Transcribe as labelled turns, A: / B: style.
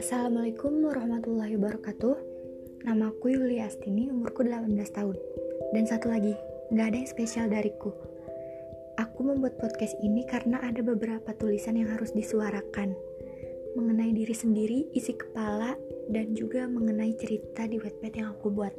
A: Assalamualaikum warahmatullahi wabarakatuh. Namaku Yuli Astini, umurku 18 tahun. Dan satu lagi, gak ada yang spesial dariku. Aku membuat podcast ini karena ada beberapa tulisan yang harus disuarakan. Mengenai diri sendiri, isi kepala, dan juga mengenai cerita di webpad yang aku buat.